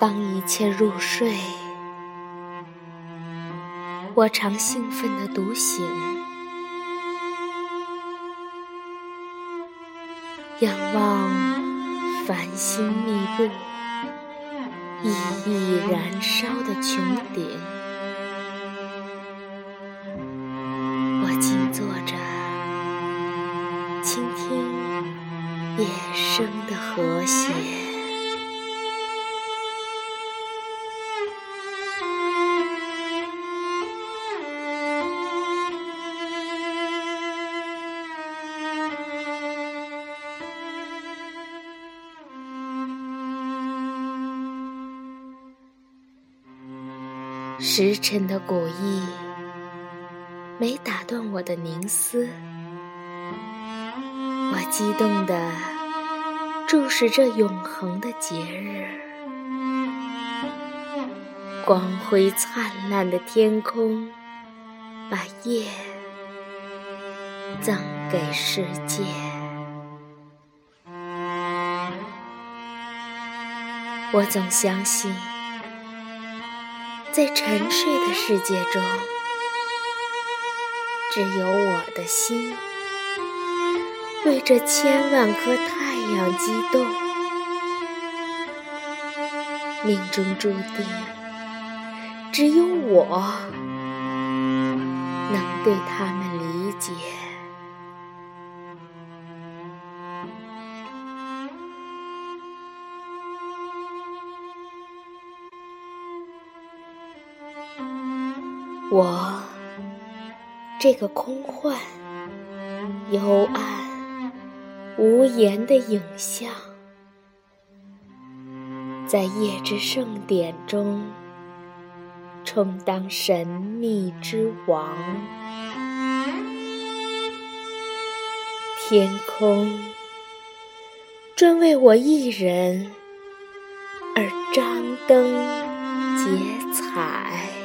当一切入睡，我常兴奋地独醒，仰望繁星密布、熠熠燃烧的穹顶，我静坐着，倾听夜声的和谐。时辰的古意，没打断我的凝思。我激动地注视这永恒的节日，光辉灿烂的天空，把夜赠给世界。我总相信。在沉睡的世界中，只有我的心为这千万颗太阳激动。命中注定，只有我能对他们我这个空幻、幽暗、无言的影像，在夜之盛典中充当神秘之王。天空专为我一人而张灯结彩。